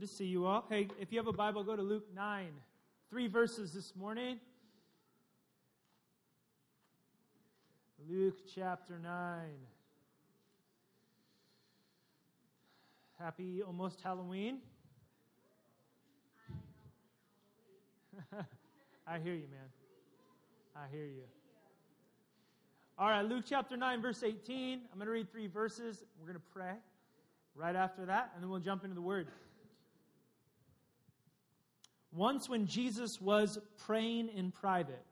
Good to see you all. Hey, if you have a Bible, go to Luke 9. Three verses this morning. Luke chapter 9. Happy almost Halloween. I hear you, man. I hear you. All right, Luke chapter 9, verse 18. I'm going to read three verses. We're going to pray right after that, and then we'll jump into the word. Once, when Jesus was praying in private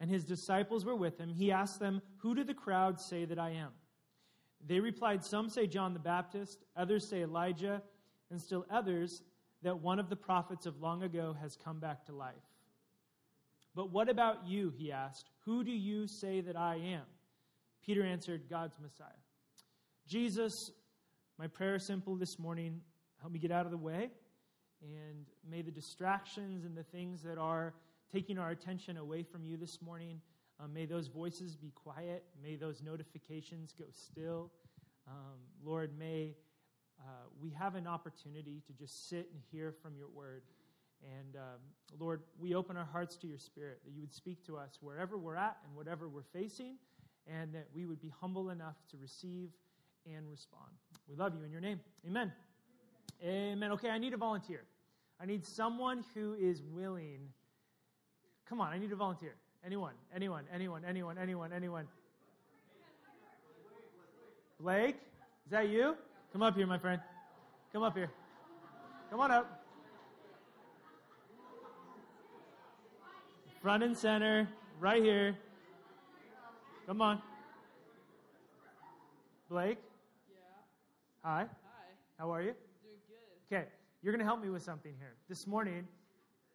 and his disciples were with him, he asked them, Who do the crowd say that I am? They replied, Some say John the Baptist, others say Elijah, and still others that one of the prophets of long ago has come back to life. But what about you? He asked. Who do you say that I am? Peter answered, God's Messiah. Jesus, my prayer is simple this morning. Help me get out of the way and may the distractions and the things that are taking our attention away from you this morning, uh, may those voices be quiet. May those notifications go still. Um, Lord, may uh, we have an opportunity to just sit and hear from your word. And um, Lord, we open our hearts to your spirit, that you would speak to us wherever we're at and whatever we're facing, and that we would be humble enough to receive and respond. We love you in your name. Amen. Amen. Okay, I need a volunteer. I need someone who is willing. Come on, I need a volunteer. Anyone, anyone, anyone, anyone, anyone, anyone. Blake, is that you? Come up here, my friend. Come up here. Come on up. Front and center, right here. Come on. Blake? Yeah. Hi. Hi. How are you? Doing good. Okay, you're going to help me with something here. This morning,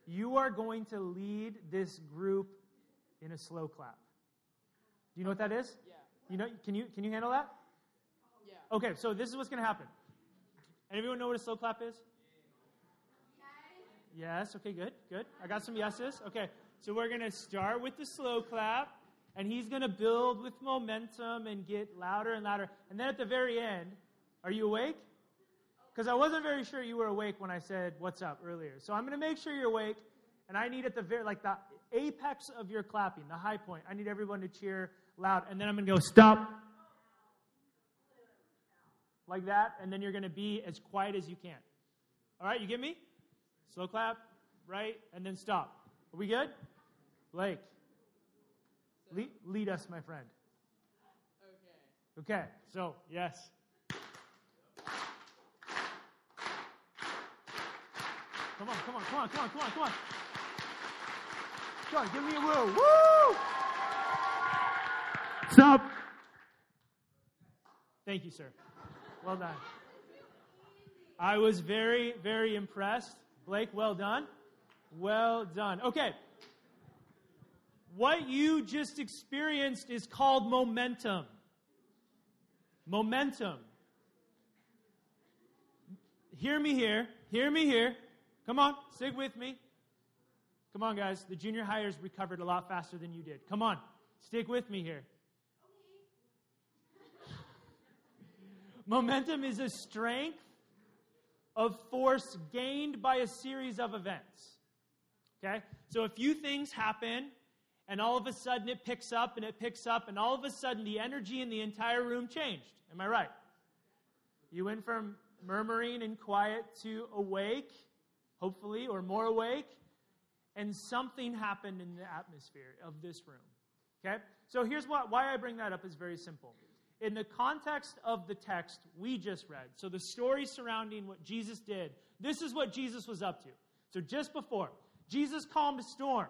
you are going to lead this group in a slow clap. Do you know what that is? Yeah. You know, can you can you handle that? Yeah. Okay, so this is what's going to happen. Anyone know what a slow clap is? Yes. Okay. Good. Good. I got some yeses. Okay. So we're going to start with the slow clap, and he's going to build with momentum and get louder and louder. And then at the very end, are you awake? Because I wasn't very sure you were awake when I said "What's up" earlier. So I'm going to make sure you're awake, and I need at the very like the apex of your clapping, the high point. I need everyone to cheer loud, and then I'm going to go stop like that, and then you're going to be as quiet as you can. All right, you get me? Slow clap, right, and then stop. Are we good? Blake, lead, lead us, my friend. Okay. Okay, so, yes. Come on, come on, come on, come on, come on, come on. Come on, give me a woo. Woo! Stop. Thank you, sir. Well done. I was very, very impressed. Blake, well done. Well done. Okay. What you just experienced is called momentum. Momentum. Hear me here. Hear me here. Come on, stick with me. Come on, guys. The junior hires recovered a lot faster than you did. Come on, stick with me here. Momentum is a strength of force gained by a series of events. Okay? So a few things happen, and all of a sudden it picks up and it picks up, and all of a sudden the energy in the entire room changed. Am I right? You went from murmuring and quiet to awake, hopefully, or more awake, and something happened in the atmosphere of this room. Okay? So here's what, why I bring that up is very simple. In the context of the text we just read, so the story surrounding what Jesus did, this is what Jesus was up to. So just before, Jesus calmed a storm,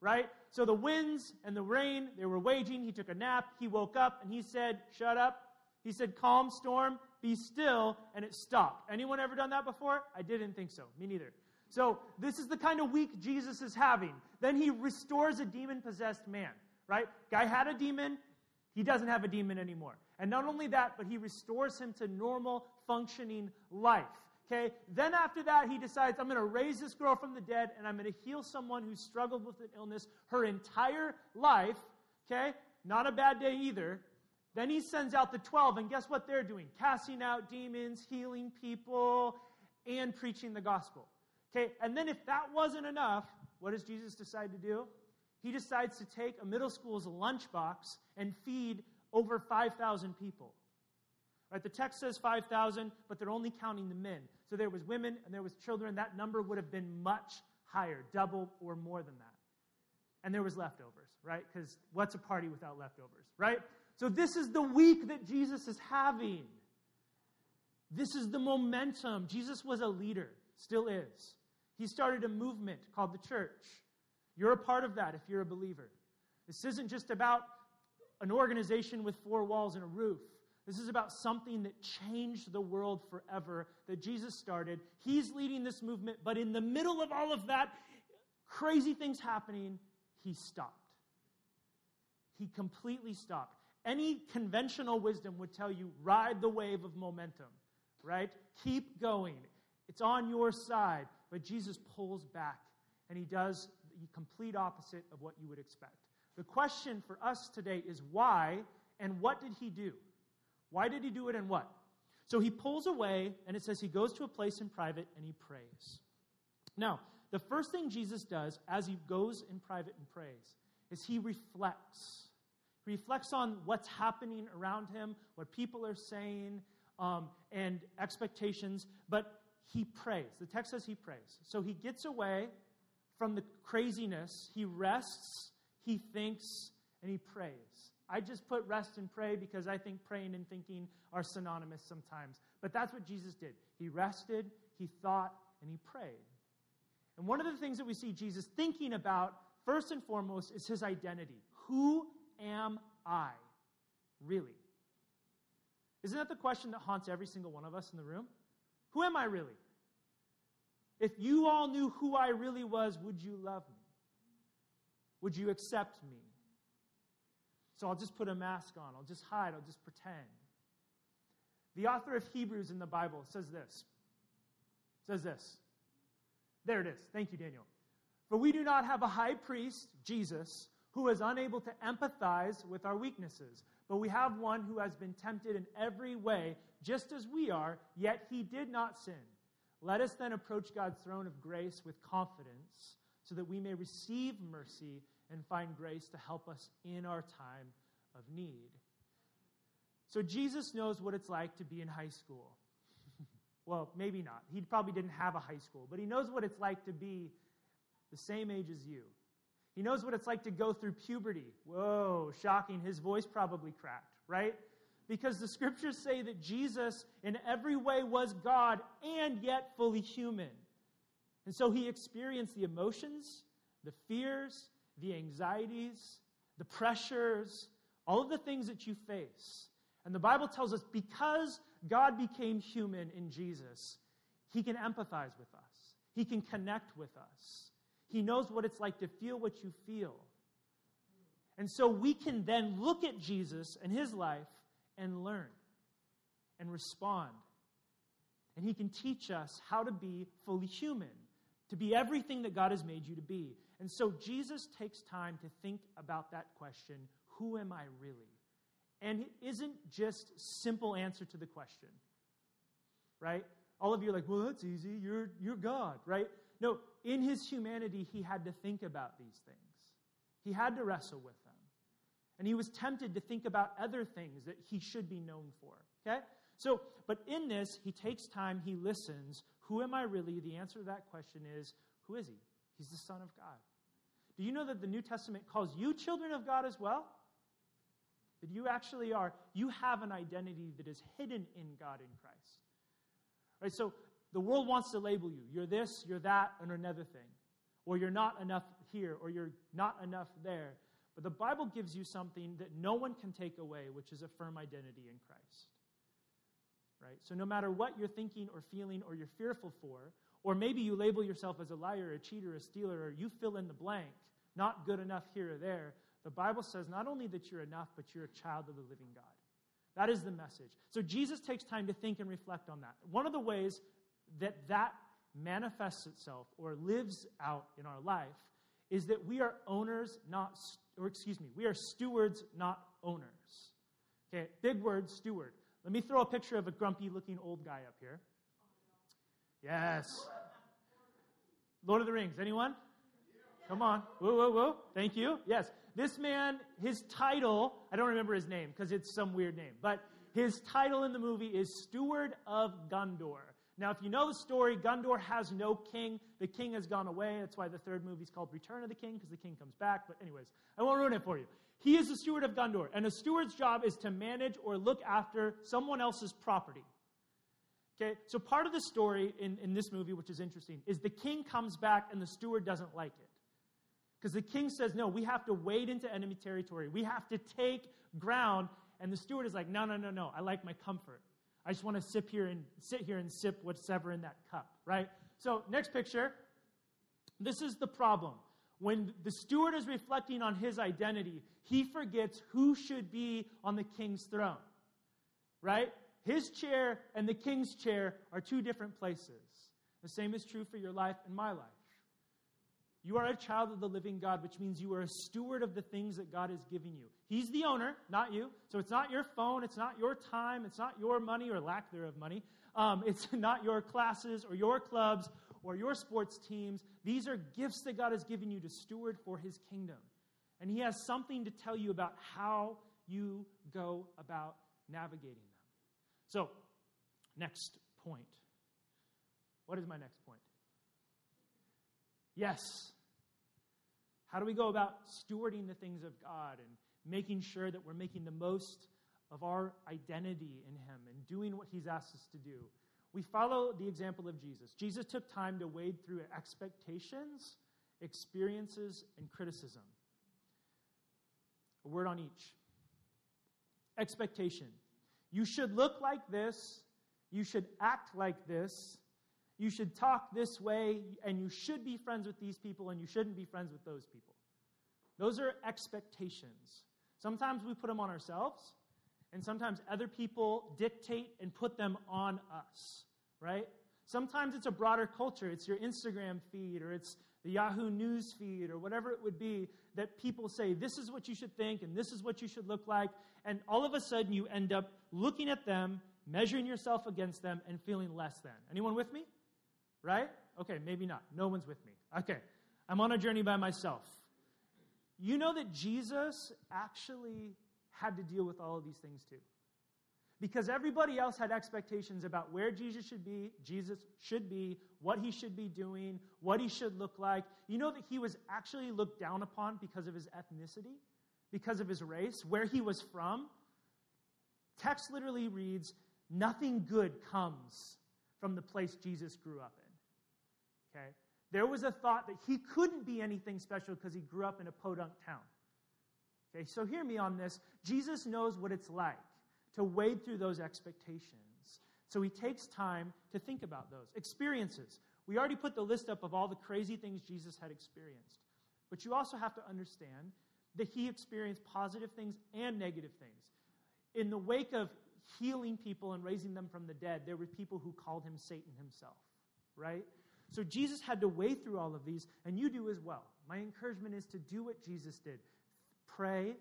right? So the winds and the rain, they were waging. He took a nap. He woke up and he said, Shut up. He said, Calm storm, be still, and it stopped. Anyone ever done that before? I didn't think so. Me neither. So this is the kind of week Jesus is having. Then he restores a demon possessed man, right? Guy had a demon. He doesn't have a demon anymore. And not only that, but he restores him to normal functioning life. Okay? Then after that, he decides, I'm going to raise this girl from the dead and I'm going to heal someone who struggled with an illness her entire life. Okay? Not a bad day either. Then he sends out the 12, and guess what they're doing? Casting out demons, healing people. and preaching the gospel. Okay, and then if that wasn't enough, what does Jesus decide to do? He decides to take a middle school's lunchbox and feed over 5,000 people. Right, the text says 5,000, but they're only counting the men. So there was women and there was children. That number would have been much higher, double or more than that. And there was leftovers, right? Because what's a party without leftovers, right? So this is the week that Jesus is having. This is the momentum. Jesus was a leader, still is. He started a movement called the church. You're a part of that if you're a believer. This isn't just about an organization with four walls and a roof. This is about something that changed the world forever that Jesus started. He's leading this movement, but in the middle of all of that, crazy things happening, he stopped. He completely stopped. Any conventional wisdom would tell you ride the wave of momentum, right? Keep going. It's on your side. But Jesus pulls back and he does the complete opposite of what you would expect. The question for us today is why and what did he do? Why did he do it and what? So he pulls away, and it says he goes to a place in private and he prays. Now, the first thing Jesus does as he goes in private and prays is he reflects. Reflects on what's happening around him, what people are saying, um, and expectations, but he prays. The text says he prays. So he gets away from the craziness, he rests, he thinks, and he prays. I just put rest and pray because I think praying and thinking are synonymous sometimes. But that's what Jesus did. He rested, he thought, and he prayed. And one of the things that we see Jesus thinking about, first and foremost, is his identity. Who am I, really? Isn't that the question that haunts every single one of us in the room? Who am I really? If you all knew who I really was, would you love me? Would you accept me? So I'll just put a mask on. I'll just hide. I'll just pretend. The author of Hebrews in the Bible says this. Says this. There it is. Thank you, Daniel. For we do not have a high priest, Jesus, who is unable to empathize with our weaknesses, but we have one who has been tempted in every way, just as we are, yet he did not sin. Let us then approach God's throne of grace with confidence, so that we may receive mercy and find grace to help us in our time of need. So Jesus knows what it's like to be in high school. well, maybe not. He probably didn't have a high school, but he knows what it's like to be the same age as you. He knows what it's like to go through puberty. Whoa, shocking. His voice probably cracked, right? Because the scriptures say that Jesus, in every way, was God and yet fully human. And so he experienced the emotions, the fears, the anxieties, the pressures, all of the things that you face. And the Bible tells us because God became human in Jesus, he can empathize with us, he can connect with us. He knows what it's like to feel what you feel. And so we can then look at Jesus and his life and learn and respond. And he can teach us how to be fully human, to be everything that God has made you to be. And so Jesus takes time to think about that question who am I really? And it isn't just simple answer to the question. Right? All of you are like, well, that's easy. You're, you're God, right? No, in his humanity, he had to think about these things. He had to wrestle with them. And he was tempted to think about other things that he should be known for. Okay? So, but in this, he takes time, he listens. Who am I really? The answer to that question is, who is he? He's the Son of God. Do you know that the New Testament calls you children of God as well? That you actually are. You have an identity that is hidden in God in Christ. Right? So the world wants to label you. You're this, you're that, and another thing. Or you're not enough here, or you're not enough there. But the Bible gives you something that no one can take away, which is a firm identity in Christ. Right? So no matter what you're thinking or feeling or you're fearful for, or maybe you label yourself as a liar, a cheater, a stealer, or you fill in the blank, not good enough here or there. The Bible says not only that you're enough, but you're a child of the living God. That is the message. So Jesus takes time to think and reflect on that. One of the ways that that manifests itself or lives out in our life is that we are owners, not, or excuse me, we are stewards, not owners. Okay, big word, steward. Let me throw a picture of a grumpy looking old guy up here. Yes. Lord of the Rings. Anyone? Come on. Woo, woo, woo. Thank you. Yes. This man, his title, I don't remember his name because it's some weird name, but his title in the movie is Steward of Gondor. Now, if you know the story, Gondor has no king. The king has gone away. That's why the third movie is called Return of the King, because the king comes back. But, anyways, I won't ruin it for you. He is the steward of Gondor, and a steward's job is to manage or look after someone else's property. Okay, so part of the story in, in this movie, which is interesting, is the king comes back and the steward doesn't like it. Because the king says, no, we have to wade into enemy territory. We have to take ground. And the steward is like, no, no, no, no. I like my comfort. I just want to sip here and sit here and sip whatever in that cup, right? So, next picture. This is the problem. When the steward is reflecting on his identity, he forgets who should be on the king's throne, right? His chair and the king's chair are two different places. The same is true for your life and my life. You are a child of the living God, which means you are a steward of the things that God has given you. He's the owner, not you. So it's not your phone, it's not your time, it's not your money or lack thereof money. Um, it's not your classes or your clubs or your sports teams. These are gifts that God has given you to steward for His kingdom. And He has something to tell you about how you go about navigating them. So, next point. What is my next point? Yes, how do we go about stewarding the things of God and making sure that we're making the most of our identity in Him and doing what He's asked us to do? We follow the example of Jesus. Jesus took time to wade through expectations, experiences, and criticism. A word on each. Expectation. You should look like this. You should act like this. You should talk this way, and you should be friends with these people, and you shouldn't be friends with those people. Those are expectations. Sometimes we put them on ourselves, and sometimes other people dictate and put them on us, right? Sometimes it's a broader culture. It's your Instagram feed, or it's the Yahoo News feed, or whatever it would be that people say, this is what you should think, and this is what you should look like. And all of a sudden, you end up looking at them, measuring yourself against them, and feeling less than. Anyone with me? Right? Okay, maybe not. No one's with me. Okay, I'm on a journey by myself. You know that Jesus actually had to deal with all of these things too. Because everybody else had expectations about where Jesus should be, Jesus should be, what he should be doing, what he should look like. You know that he was actually looked down upon because of his ethnicity, because of his race, where he was from. Text literally reads, Nothing good comes from the place Jesus grew up in. Okay? There was a thought that he couldn't be anything special because he grew up in a podunk town. Okay, so hear me on this. Jesus knows what it's like to wade through those expectations. So he takes time to think about those experiences. We already put the list up of all the crazy things Jesus had experienced. But you also have to understand that he experienced positive things and negative things. In the wake of healing people and raising them from the dead, there were people who called him Satan himself, right? So Jesus had to wade through all of these, and you do as well. My encouragement is to do what Jesus did pray,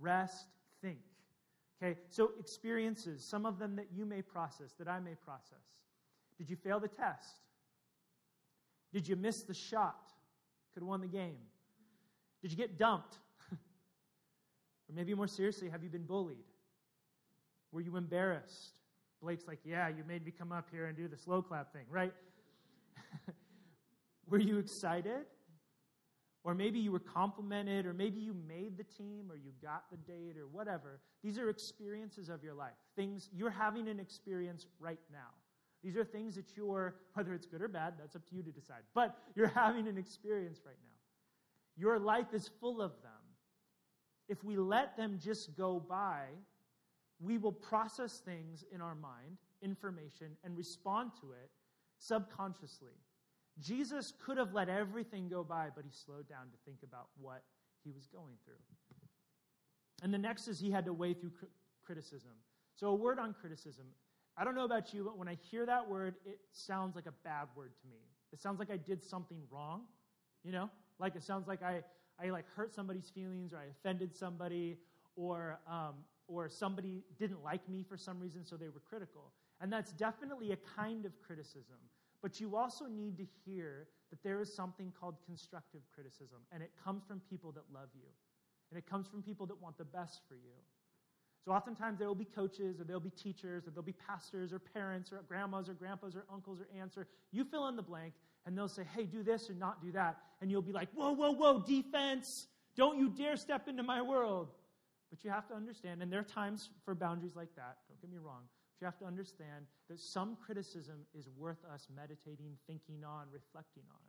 rest, think. Okay, so experiences, some of them that you may process, that I may process. Did you fail the test? Did you miss the shot? Could have won the game. Did you get dumped? or maybe more seriously, have you been bullied? Were you embarrassed? Blake's like, Yeah, you made me come up here and do the slow clap thing, right? Were you excited? Or maybe you were complimented, or maybe you made the team, or you got the date, or whatever. These are experiences of your life. Things you're having an experience right now. These are things that you're, whether it's good or bad, that's up to you to decide. But you're having an experience right now. Your life is full of them. If we let them just go by, we will process things in our mind, information, and respond to it subconsciously. Jesus could have let everything go by, but he slowed down to think about what he was going through. And the next is he had to weigh through criticism. So, a word on criticism. I don't know about you, but when I hear that word, it sounds like a bad word to me. It sounds like I did something wrong, you know? Like it sounds like I, I like hurt somebody's feelings or I offended somebody or, um, or somebody didn't like me for some reason, so they were critical. And that's definitely a kind of criticism. But you also need to hear that there is something called constructive criticism, and it comes from people that love you, and it comes from people that want the best for you. So oftentimes there will be coaches, or there'll be teachers, or there'll be pastors, or parents, or grandmas, or grandpas, or uncles, or aunts, or you fill in the blank, and they'll say, hey, do this or not do that. And you'll be like, whoa, whoa, whoa, defense. Don't you dare step into my world. But you have to understand, and there are times for boundaries like that, don't get me wrong. You have to understand that some criticism is worth us meditating, thinking on, reflecting on.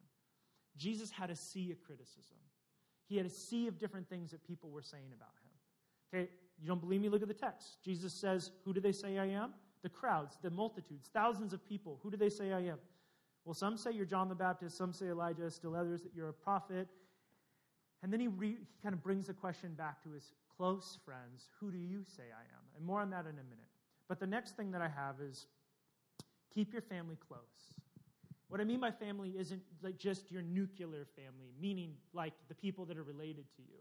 Jesus had a sea of criticism. He had a sea of different things that people were saying about him. Okay, you don't believe me? Look at the text. Jesus says, Who do they say I am? The crowds, the multitudes, thousands of people. Who do they say I am? Well, some say you're John the Baptist, some say Elijah, still others that you're a prophet. And then he, re, he kind of brings the question back to his close friends Who do you say I am? And more on that in a minute. But the next thing that I have is keep your family close. What I mean by family isn't like just your nuclear family, meaning like the people that are related to you.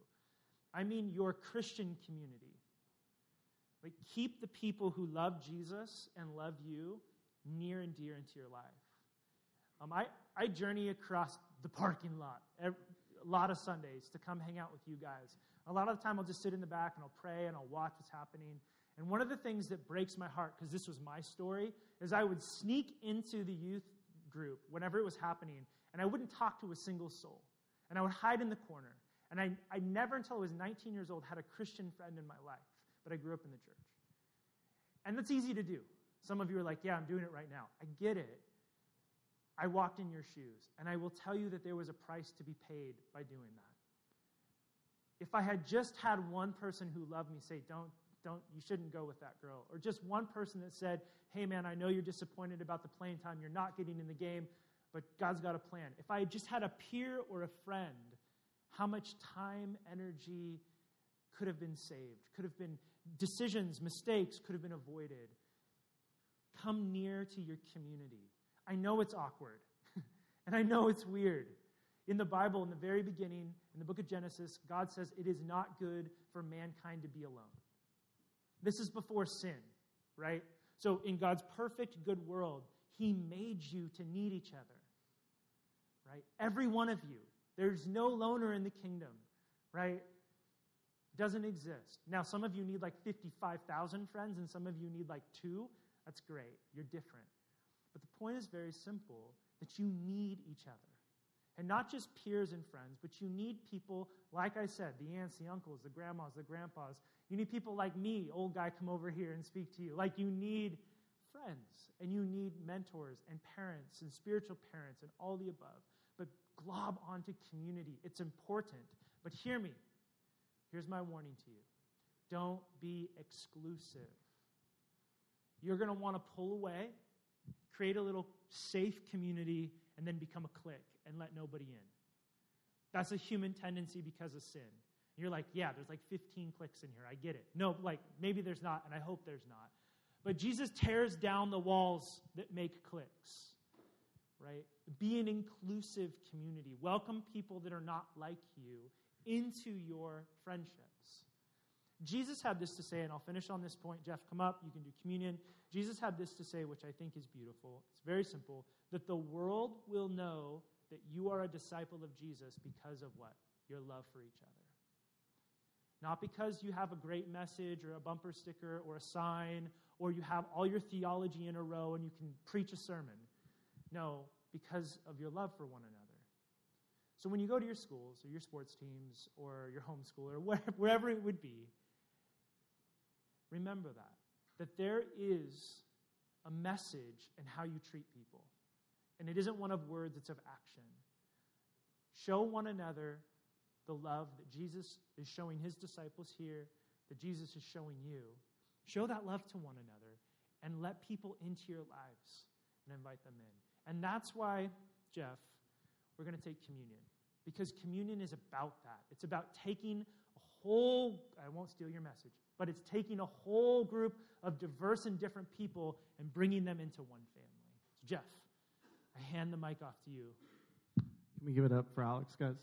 I mean your Christian community. Like keep the people who love Jesus and love you near and dear into your life. Um, I, I journey across the parking lot every, a lot of Sundays to come hang out with you guys. A lot of the time, I'll just sit in the back and I'll pray and I'll watch what's happening. And one of the things that breaks my heart, because this was my story, is I would sneak into the youth group whenever it was happening, and I wouldn't talk to a single soul. And I would hide in the corner. And I, I never, until I was 19 years old, had a Christian friend in my life, but I grew up in the church. And that's easy to do. Some of you are like, yeah, I'm doing it right now. I get it. I walked in your shoes, and I will tell you that there was a price to be paid by doing that. If I had just had one person who loved me say, don't, don't, you shouldn't go with that girl, or just one person that said, hey man, I know you're disappointed about the playing time, you're not getting in the game, but God's got a plan. If I just had a peer or a friend, how much time, energy could have been saved, could have been decisions, mistakes could have been avoided. Come near to your community. I know it's awkward, and I know it's weird. In the Bible, in the very beginning, in the book of Genesis, God says it is not good for mankind to be alone. This is before sin, right? So, in God's perfect good world, He made you to need each other, right? Every one of you. There's no loner in the kingdom, right? Doesn't exist. Now, some of you need like 55,000 friends, and some of you need like two. That's great. You're different. But the point is very simple that you need each other. And not just peers and friends, but you need people, like I said, the aunts, the uncles, the grandmas, the grandpas. You need people like me, old guy, come over here and speak to you. Like you need friends, and you need mentors and parents and spiritual parents and all the above. But glob onto community. It's important. But hear me. Here's my warning to you don't be exclusive. You're going to want to pull away create a little safe community, and then become a clique and let nobody in. That's a human tendency because of sin. You're like, yeah, there's like 15 cliques in here. I get it. No, like maybe there's not, and I hope there's not. But Jesus tears down the walls that make cliques, right? Be an inclusive community. Welcome people that are not like you into your friendships. Jesus had this to say, and I'll finish on this point. Jeff, come up. You can do communion. Jesus had this to say, which I think is beautiful. It's very simple that the world will know that you are a disciple of Jesus because of what? Your love for each other. Not because you have a great message or a bumper sticker or a sign or you have all your theology in a row and you can preach a sermon. No, because of your love for one another. So when you go to your schools or your sports teams or your homeschool or wherever it would be, remember that that there is a message in how you treat people. And it isn't one of words, it's of action. Show one another the love that Jesus is showing his disciples here, that Jesus is showing you. Show that love to one another and let people into your lives and invite them in. And that's why, Jeff, we're going to take communion. Because communion is about that. It's about taking a whole, I won't steal your message, but it's taking a whole group of diverse and different people and bringing them into one family. So, Jeff, I hand the mic off to you. Can we give it up for Alex, guys?